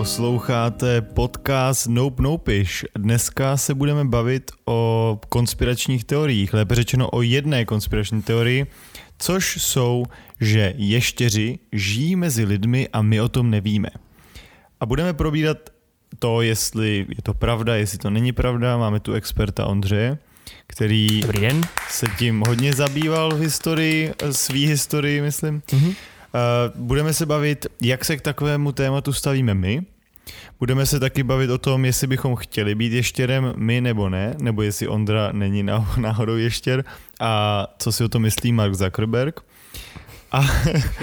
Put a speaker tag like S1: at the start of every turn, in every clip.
S1: Posloucháte podcast Nope Nopish. Dneska se budeme bavit o konspiračních teoriích, lépe řečeno o jedné konspirační teorii, což jsou, že ještěři žijí mezi lidmi a my o tom nevíme. A budeme probírat to, jestli je to pravda, jestli to není pravda. Máme tu experta Ondřeje, který
S2: Dobrý den.
S1: se tím hodně zabýval v historii, svý historii, myslím.
S2: Mhm.
S1: Uh, budeme se bavit, jak se k takovému tématu stavíme my. Budeme se taky bavit o tom, jestli bychom chtěli být ještěrem my nebo ne, nebo jestli Ondra není ná- náhodou ještěr a co si o tom myslí Mark Zuckerberg. A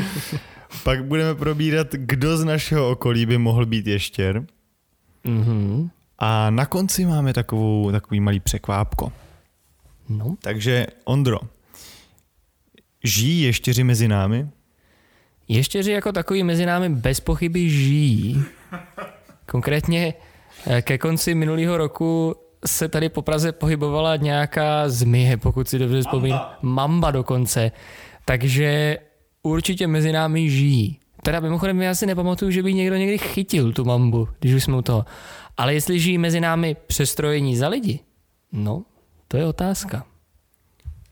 S1: pak budeme probírat, kdo z našeho okolí by mohl být ještěr.
S2: Mhm.
S1: A na konci máme takovou, takový malý překvápko.
S2: No,
S1: Takže Ondro, žijí ještěři mezi námi?
S2: Ještěři jako takový mezi námi bez pochyby žijí. Konkrétně eh, ke konci minulého roku se tady po Praze pohybovala nějaká zmije, pokud si dobře vzpomínám. Mamba dokonce. Takže určitě mezi námi žijí. Teda mimochodem já si nepamatuju, že by někdo někdy chytil tu mambu, když už jsme u toho. Ale jestli žijí mezi námi přestrojení za lidi, no, to je otázka.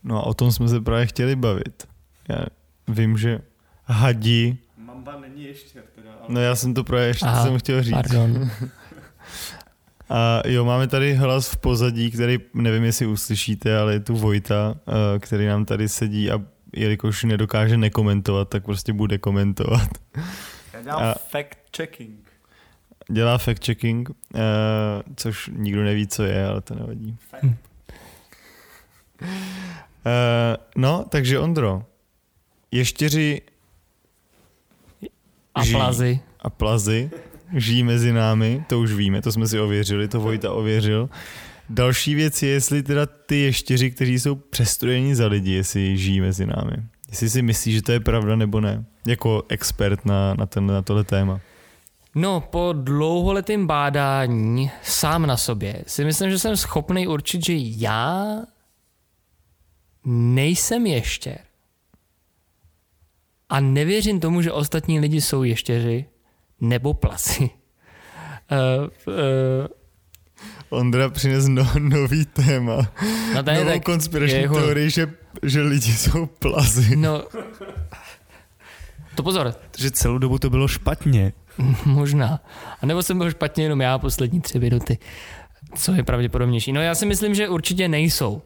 S1: No a o tom jsme se právě chtěli bavit. Já vím, že hadi,
S3: Mamba není ještě teda, ale
S1: no já jsem to právě ještě
S2: Aha,
S1: jsem chtěl říct.
S2: Pardon.
S1: A jo, máme tady hlas v pozadí, který nevím, jestli uslyšíte, ale je tu Vojta, eh, který nám tady sedí a jelikož nedokáže nekomentovat, tak prostě bude komentovat.
S3: já dělám
S1: A-
S3: fact checking.
S1: Dělá fact-checking, eh, což nikdo neví, co je, ale to nevadí. Eh, no, takže Ondro, ještěři
S2: A
S1: Žijí.
S2: plazy.
S1: a plazy žijí mezi námi, to už víme, to jsme si ověřili, to Vojta ověřil. Další věc je, jestli teda ty ještěři, kteří jsou přestrojeni za lidi, jestli žijí mezi námi. Jestli si myslíš, že to je pravda nebo ne. Jako expert na, na, ten, na tohle téma.
S2: No, po dlouholetém bádání sám na sobě si myslím, že jsem schopný určit, že já nejsem ještěr. A nevěřím tomu, že ostatní lidi jsou ještěři nebo plasy. Uh, uh,
S1: Ondra přines no, nový téma.
S2: no tady
S1: Novou
S2: tak
S1: konspirační
S2: jeho-
S1: teorii, že, že lidi jsou plazy.
S2: No, to pozor,
S3: Že celou dobu to bylo špatně.
S2: Možná. A nebo jsem byl špatně jenom já poslední tři minuty. Co je pravděpodobnější? No já si myslím, že určitě nejsou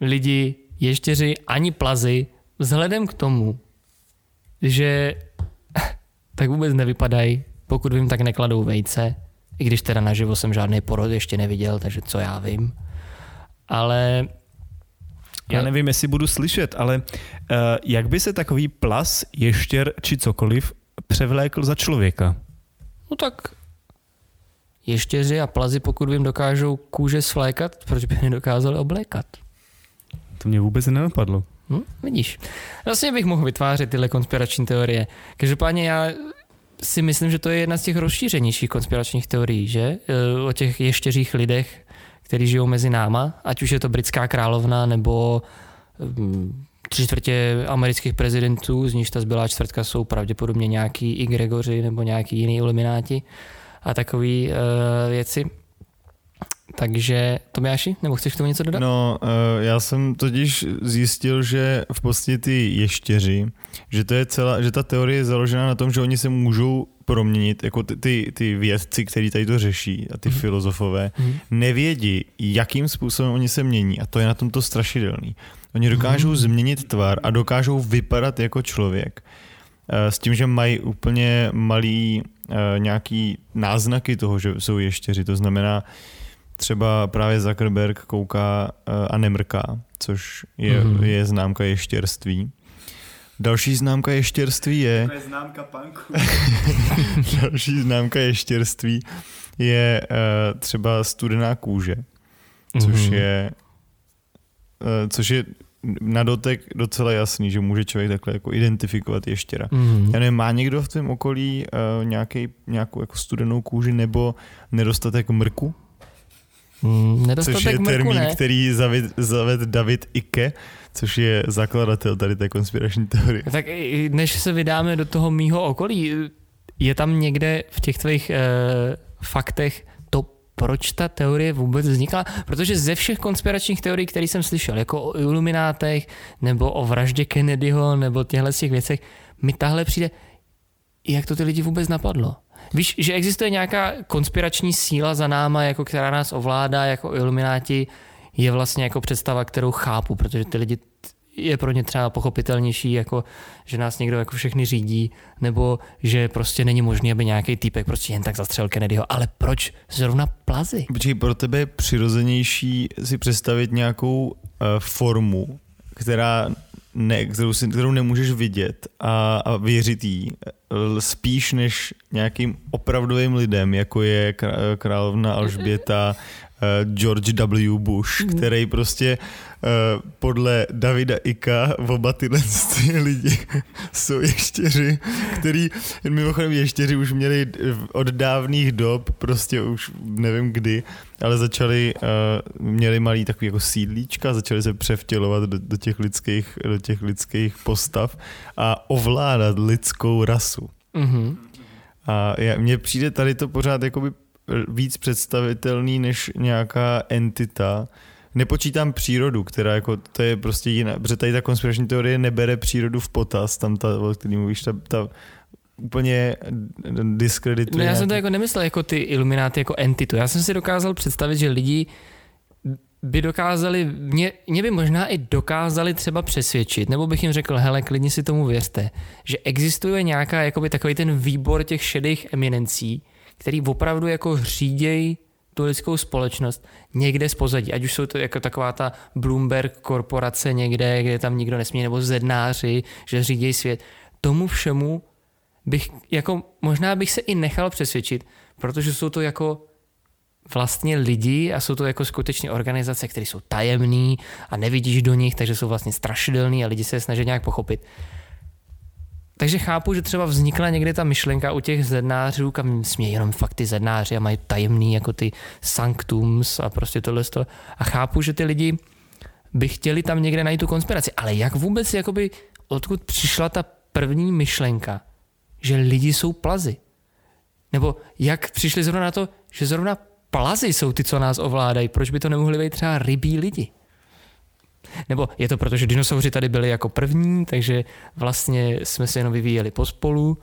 S2: lidi, ještěři ani plazy, vzhledem k tomu, že tak vůbec nevypadají, pokud vím, tak nekladou vejce, i když teda naživo jsem žádný porod ještě neviděl, takže co já vím. Ale
S3: Já nevím, jestli budu slyšet, ale uh, jak by se takový plas, ještěr či cokoliv převlékl za člověka?
S2: no tak ještěři a plazy, pokud vím, dokážou kůže svlékat, proč by nedokázali oblékat?
S3: To mě vůbec nenapadlo.
S2: Hm, vidíš. Vlastně bych mohl vytvářet tyhle konspirační teorie. Každopádně já si myslím, že to je jedna z těch rozšířenějších konspiračních teorií, že? E, O těch ještěřích lidech, kteří žijou mezi náma, ať už je to britská královna nebo mm, tři čtvrtě amerických prezidentů, z nichž ta zbylá čtvrtka jsou pravděpodobně nějaký i Gregoři nebo nějaký jiný ilumináti a takové e, věci. Takže Tomáši, nebo chceš k tomu něco dodat?
S1: No, eh, já jsem totiž zjistil, že v podstatě ty ještěři, že to je celá, že ta teorie je založena na tom, že oni se můžou proměnit, jako ty, ty, ty vědci, kteří tady to řeší a ty
S2: Mhm.
S1: filozofové,
S2: Mhm.
S1: nevědí, jakým způsobem oni se mění a to je na tomto strašidelný. Oni dokážou změnit tvar a dokážou vypadat jako člověk. Eh, S tím, že mají úplně malý eh, nějaký náznaky toho, že jsou ještěři. To znamená, třeba právě Zuckerberg kouká eh, a nemrká, což je,
S2: Mhm.
S1: je známka ještěrství. Další známka ještěrství je,
S3: je známka panku.
S1: další známka ještěrství je eh, třeba studená kůže, což
S2: Mhm.
S1: je eh, což je na dotek docela jasný, že může člověk takhle jako identifikovat ještěra.
S2: Mhm.
S1: Já nevím, má někdo v tvém okolí uh, nějaký, nějakou jako studenou kůži nebo nedostatek mrku?
S2: Mm,
S1: Což
S2: nedostatek
S1: je
S2: mrku,
S1: termín,
S2: ne?
S1: který zaved, zaved David Icke, což je zakladatel tady té konspirační teorie.
S2: Tak než se vydáme do toho mýho okolí, je tam někde v těch tvých e, faktech to, proč ta teorie vůbec vznikla? Protože ze všech konspiračních teorií, které jsem slyšel, jako o iluminátech, nebo o vraždě Kennedyho, nebo těchto těch věcech, mi tahle přijde, jak to ty lidi vůbec napadlo. Víš, že existuje nějaká konspirační síla za náma, jako která nás ovládá, jako ilumináti, je vlastně jako představa, kterou chápu, protože ty lidi je pro ně třeba pochopitelnější, jako že nás někdo jako všechny řídí, nebo že prostě není možné, aby nějaký týpek prostě jen tak zastřel Kennedyho. Ale proč zrovna plazy?
S1: Počkej, pro tebe je přirozenější si představit nějakou uh, formu, která ne, kterou, si, kterou nemůžeš vidět a, a věřit jí, spíš než nějakým opravdovým lidem, jako je královna Alžběta, eh, George W. Bush, mhm. který prostě Eh, podle Davida Ika oba tyhle lidi jsou ještěři, který mimochodem ještěři už měli od dávných dob, prostě už nevím kdy, ale začali, uh, měli malý takový jako sídlíčka, začali se převtělovat do, do, těch lidských, do těch lidských postav a ovládat lidskou rasu. Mm-hmm. A mně přijde tady to pořád jakoby víc představitelný než nějaká entita, nepočítám přírodu, která jako, to je prostě jiná, protože tady ta konspirační teorie nebere přírodu v potaz, tam ta, o který mluvíš, ta, ta úplně diskredituje.
S2: No já jsem to jako nemyslel jako ty ilumináty, jako entitu. Já jsem si dokázal představit, že lidi by dokázali, mě, mě by možná i dokázali třeba přesvědčit, nebo bych jim řekl, hele, klidně si tomu věřte, že existuje nějaká, jakoby takový ten výbor těch šedých eminencí, který opravdu jako řídějí tu lidskou společnost někde z pozadí, ať už jsou to jako taková ta Bloomberg korporace někde, kde tam nikdo nesmí, nebo zednáři, že řídí svět. Tomu všemu bych, jako možná bych se i nechal přesvědčit, protože jsou to jako vlastně lidi a jsou to jako skutečně organizace, které jsou tajemný a nevidíš do nich, takže jsou vlastně strašidelný a lidi se je snaží nějak pochopit. Takže chápu, že třeba vznikla někdy ta myšlenka u těch zednářů, kam smějí jenom fakt ty zednáři a mají tajemný jako ty sanctums a prostě tohle to. A chápu, že ty lidi by chtěli tam někde najít tu konspiraci. Ale jak vůbec, jakoby, odkud přišla ta první myšlenka, že lidi jsou plazy? Nebo jak přišli zrovna na to, že zrovna plazy jsou ty, co nás ovládají? Proč by to nemohli být třeba rybí lidi? Nebo je to proto, že dinosauři tady byli jako první, takže vlastně jsme se jenom vyvíjeli pospolu?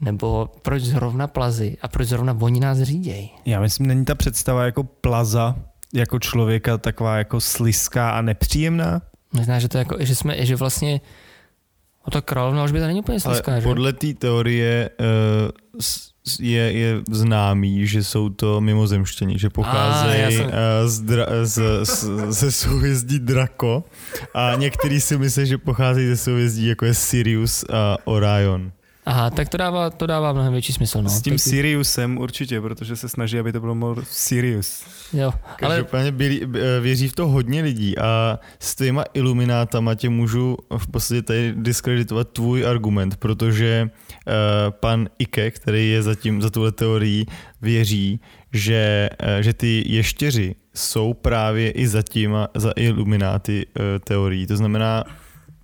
S2: Nebo proč zrovna plazy a proč zrovna oni nás řídějí?
S3: Já myslím, není ta představa jako plaza, jako člověka taková jako sliská a nepříjemná?
S2: Možná, že to jako, že jsme, že vlastně o to královna už by to není úplně sliská, Ale
S1: že? podle té teorie uh, je, je známý, že jsou to mimozemštění, že pocházejí ah, jsem... z, dra, z, z, ze souvězdí Draco a někteří si myslí, že pocházejí ze souvězdí jako je Sirius a Orion.
S2: Aha, tak to dává, to dává mnohem větší smysl. No.
S3: S tím tak... Siriusem určitě, protože se snaží, aby to bylo more Sirius.
S2: Jo,
S1: ale... Každopádně byli, věří v to hodně lidí a s těma iluminátama tě můžu v podstatě tady diskreditovat tvůj argument, protože uh, pan Ike, který je zatím za tuhle teorií, věří, že, uh, že ty ještěři jsou právě i za tím, za ilumináty uh, teorií. To znamená,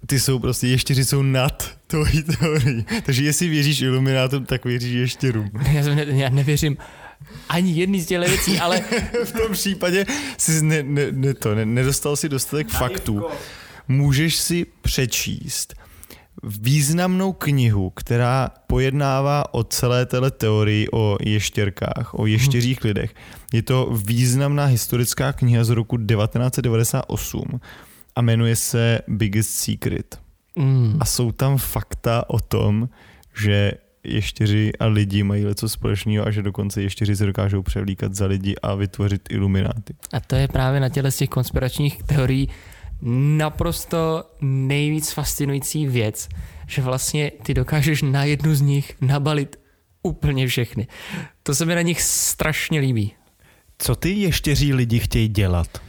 S1: ty jsou prostě, ještěři jsou nad tvojí teorií. Takže jestli věříš iluminátům, tak věříš ještěrům.
S2: Já, jsem ne, já nevěřím ani jedný z těch věcí, ale...
S1: v tom případě jsi ne, ne, ne to, ne, nedostal si dostatek faktů. Můžeš si přečíst významnou knihu, která pojednává o celé téhle teorii o ještěrkách, o ještěřích lidech. Je to významná historická kniha z roku 1998 a jmenuje se Biggest Secret. Mm. A jsou tam fakta o tom, že ještěři a lidi mají něco společného a že dokonce ještěři se dokážou převlíkat za lidi a vytvořit ilumináty.
S2: A to je právě na těle z těch konspiračních teorií naprosto nejvíc fascinující věc, že vlastně ty dokážeš na jednu z nich nabalit úplně všechny. To se mi na nich strašně líbí.
S3: Co ty ještěří lidi chtějí dělat?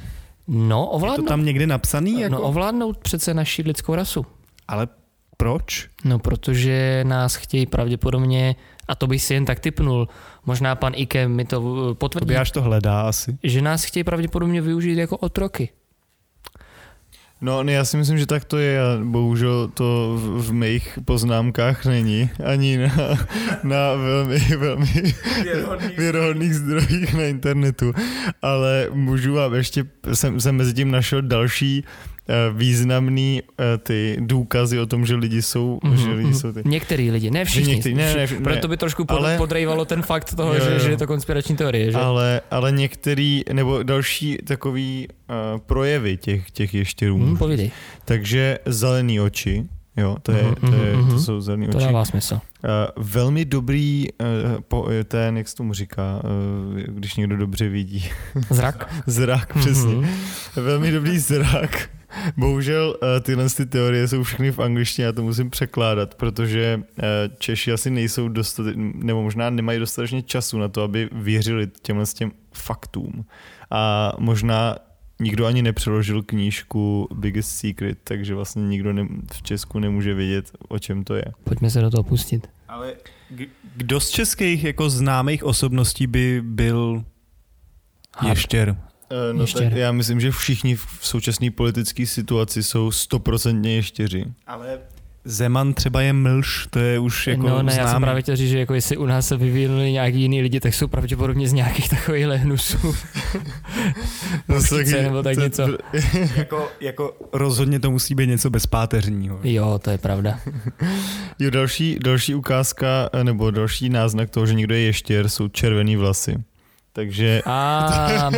S2: No, ovládnout.
S3: Je to tam někde napsaný?
S2: No,
S3: jako?
S2: No, ovládnout přece naši lidskou rasu.
S3: Ale proč?
S2: No, protože nás chtějí pravděpodobně, a to bych si jen tak typnul, možná pan Ike mi to uh, potvrdí.
S3: až to hledá asi.
S2: Že nás chtějí pravděpodobně využít jako otroky.
S1: No, ne, já si myslím, že tak to je a bohužel to v, v mých poznámkách není, ani na, na velmi, velmi věrohodných zdrojích na internetu, ale můžu vám ještě, jsem, jsem mezi tím našel další významný eh, ty důkazy o tom, že lidi jsou, mm-hmm. že lidi jsou ty.
S2: Některý lidi, ne všichni. Některý, ne, ne, ne, Proto by trošku ale, podrejvalo ten fakt toho, jo, jo. Že, že je to konspirační teorie. Že?
S1: Ale, ale některý, nebo další takový uh, projevy těch, těch ještěrů.
S2: Mm, povídej.
S1: Takže zelený oči, Jo, to, je, mm-hmm, to, je, to mhm. jsou zelený oči.
S2: To dává smysl.
S1: Uh, velmi dobrý uh, po, ten, jak se tomu říká, uh, když někdo dobře vidí.
S2: Zrak?
S1: zrak, přesně. Mm-hmm. Velmi dobrý zrak Bohužel eh, tyhle ty teorie jsou všechny v angličtině, já to musím překládat, protože eh, Češi asi nejsou dostatečně, nebo možná nemají dostatečně času na to, aby věřili těmhle těm faktům. A možná nikdo ani nepřeložil knížku Biggest Secret, takže vlastně nikdo ne, v Česku nemůže vědět, o čem to je.
S2: Pojďme se do toho pustit.
S3: Ale kdo z českých jako známých osobností by byl ještěr?
S1: Eh, no tak já myslím, že všichni v současné politické situaci jsou stoprocentně ještěři.
S3: Ale Zeman třeba je mlž, to je už jako
S2: No ne,
S3: znám.
S2: já jsem právě chtěl říct, že jako jestli u nás se vyvinuli nějaký jiný lidi, tak jsou pravděpodobně z nějakých takových hnusů. no, taky, nebo tak to, něco.
S3: jako, jako rozhodně to musí být něco bezpáteřního.
S2: Jo, to je pravda.
S1: jo, další, další ukázka, eh, nebo další náznak toho, že někdo je ještěr, jsou červený vlasy. Takže...
S2: A,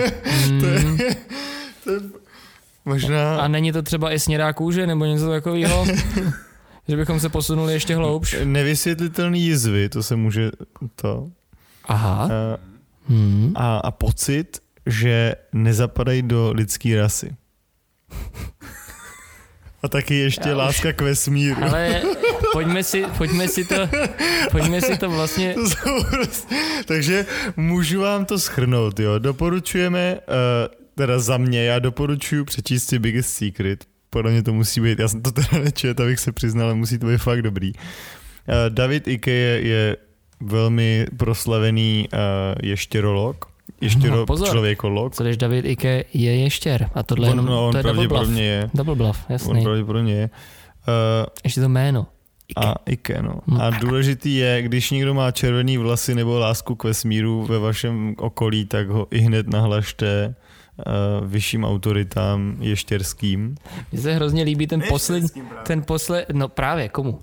S1: to, je, mm. to je možná...
S2: A není to třeba i snědá kůže nebo něco takového? Že bychom se posunuli ještě hloubš?
S1: Nevysvětlitelný jizvy, to se může to...
S2: Aha. A,
S1: hmm. a, a pocit, že nezapadají do lidské rasy. A taky ještě Já láska už... k vesmíru.
S2: Ale pojďme si, pojďme si to, pojďme si to vlastně... To
S1: prostě... Takže můžu vám to schrnout, jo. Doporučujeme, uh, teda za mě, já doporučuji přečíst si Biggest Secret. Podle mě to musí být, já jsem to teda nečet, abych se přiznal, ale musí to být fakt dobrý. Uh, David Ike je, je velmi proslavený uh, ještěrolog, ještěro no, pozor. člověkolog.
S2: Co když David Ike je ještěr a tohle on, jenom, no, on to je double bluff.
S1: je.
S2: Double bluff, jasný.
S1: On pravděpodobně je. Uh,
S2: Ještě to jméno.
S1: Ike. A Ike, no. Hmm. A důležitý je, když někdo má červený vlasy nebo lásku k vesmíru ve vašem okolí, tak ho i hned nahlašte vyšším autoritám ještěrským.
S2: Mně se hrozně líbí ten poslední, ten posled, no právě, komu?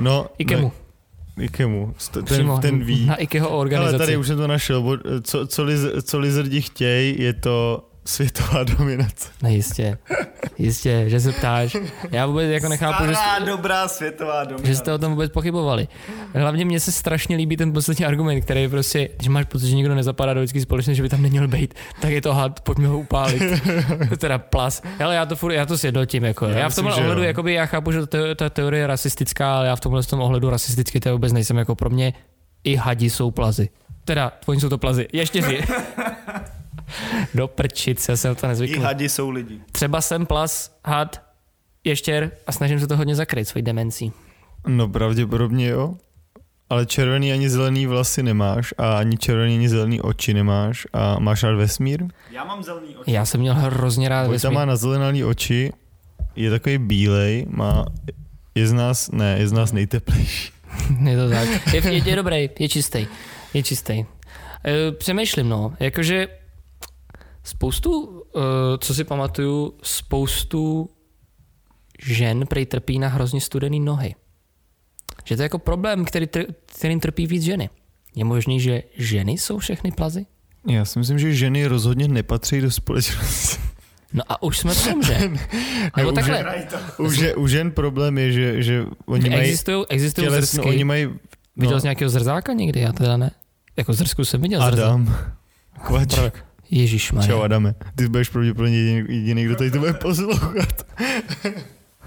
S1: No,
S2: Ikemu. Ne,
S1: Ikemu, ten, Přímo ten ví.
S2: Na Ikeho organizaci.
S1: Ale tady už jsem to našel, co, co, liz, co lizardi chtějí, je to světová dominace.
S2: No jistě, jistě, že se ptáš. Já vůbec jako nechápu,
S3: Stará, že jste, dobrá světová dominace.
S2: Že jste o tom vůbec pochybovali. Hlavně mně se strašně líbí ten poslední argument, který je prostě, že máš pocit, že nikdo nezapadá do lidské společnosti, že by tam neměl být, tak je to had, pojďme ho upálit. teda plas. Ale já to furt, já to sjednotím. Jako. Já, já v tomhle ohledu, jakoby, já chápu, že to, ta teorie je rasistická, ale já v tomhle tom ohledu rasisticky to vůbec nejsem. Jako pro mě i hadi jsou plazy. Teda, oni jsou to plazy. Ještě Do prčic, já jsem to nezvyklý.
S3: I hadi jsou lidi.
S2: Třeba jsem plas, had, ještěr a snažím se to hodně zakryt svojí demencí.
S1: No pravděpodobně jo. Ale červený ani zelený vlasy nemáš a ani červený ani zelený oči nemáš a máš rád vesmír?
S3: Já mám zelený oči.
S2: Já jsem měl hrozně rád
S1: Vojta vesmír. má na zelený oči, je takový bílej, má, je z nás, ne, je z nás nejteplejší.
S2: je to tak. Je, je, je dobrý, je čistý. Je čistý. E, přemýšlím, no, jakože Spoustu, uh, co si pamatuju, spoustu žen prej trpí na hrozně studený nohy. Že to je jako problém, který, kterým trpí víc ženy. Je možný, že ženy jsou všechny plazy?
S1: Já si myslím, že ženy rozhodně nepatří do společnosti.
S2: No a už jsme v tom, že? Nebo takhle.
S1: U, žen, u žen problém je, že, že oni mají
S2: existují, existují tělesno, zrsky.
S1: Oni mají, no.
S2: Viděl jsi nějakého zrzáka někdy? Já teda ne. Jako zrsku jsem viděl
S1: Adam. Zrzák.
S2: Ježíš
S1: Čau Adame, ty budeš pravděpodobně jediný, jediný, kdo tady to bude poslouchat.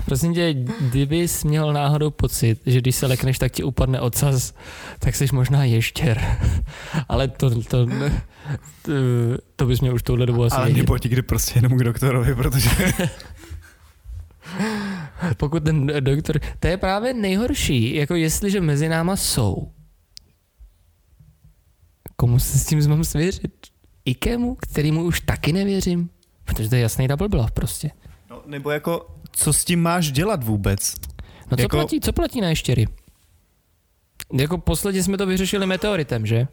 S2: Prosím tě, kdybys měl náhodou pocit, že když se lekneš, tak ti upadne ocas, tak jsi možná ještěr. Ale to, to, to, to bys měl už touhle dobu asi
S3: Ale nepojď nikdy prostě jenom k doktorovi, protože...
S2: Pokud ten doktor, to je právě nejhorší, jako jestliže mezi náma jsou. Komu se s tím mám svěřit? Ikemu, kterýmu už taky nevěřím, protože to je jasný double bluff prostě.
S3: No, nebo jako, co s tím máš dělat vůbec?
S2: No co,
S3: Jako-
S2: platí, co platí na ještěry? Jako posledně jsme to vyřešili meteoritem, že?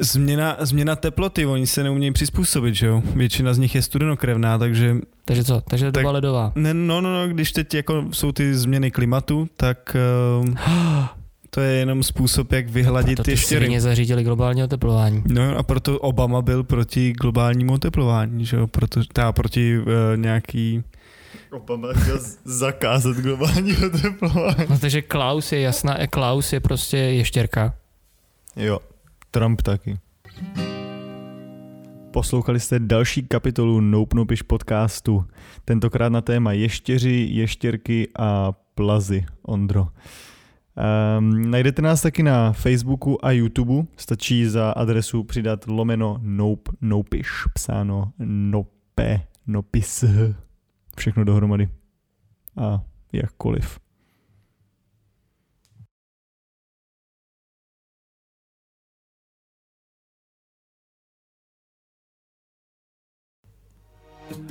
S3: Změna, změna teploty, oni se neumějí přizpůsobit, že jo? Většina z nich je studenokrevná, takže
S2: Takže co? Takže
S3: Tak-
S2: doba ledová.
S3: ne, no, no, no, když teď jako jsou ty změny klimatu, tak uh, to je jenom způsob, jak vyhladit
S2: Proto
S3: ty
S2: ty
S3: štěry.
S2: zařídili globální oteplování.
S3: No a proto Obama byl proti globálnímu oteplování, že jo? Proto, tá, proti uh, nějaký...
S1: Obama chtěl zakázat globální oteplování.
S2: No, takže Klaus je jasná, Klaus je prostě ještěrka.
S1: Jo, Trump taky. Poslouchali jste další kapitolu Nope Nopiš podcastu. Tentokrát na téma ještěři, ještěrky a plazy, Ondro. Um, najdete nás taky na Facebooku a YouTube. Stačí za adresu přidat lomeno Nope Nopiš, psáno Nope Nopis. Všechno dohromady. A jakkoliv.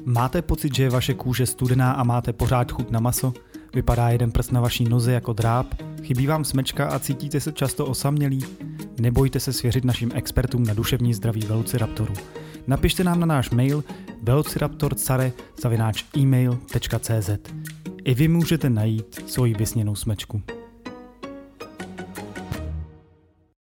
S4: Máte pocit, že je vaše kůže studená a máte pořád chuť na maso? Vypadá jeden prst na vaší noze jako dráp? Chybí vám smečka a cítíte se často osamělí? Nebojte se svěřit našim expertům na duševní zdraví velociraptorů. Napište nám na náš mail velociraptorcare.email.cz I vy můžete najít svoji vysněnou smečku.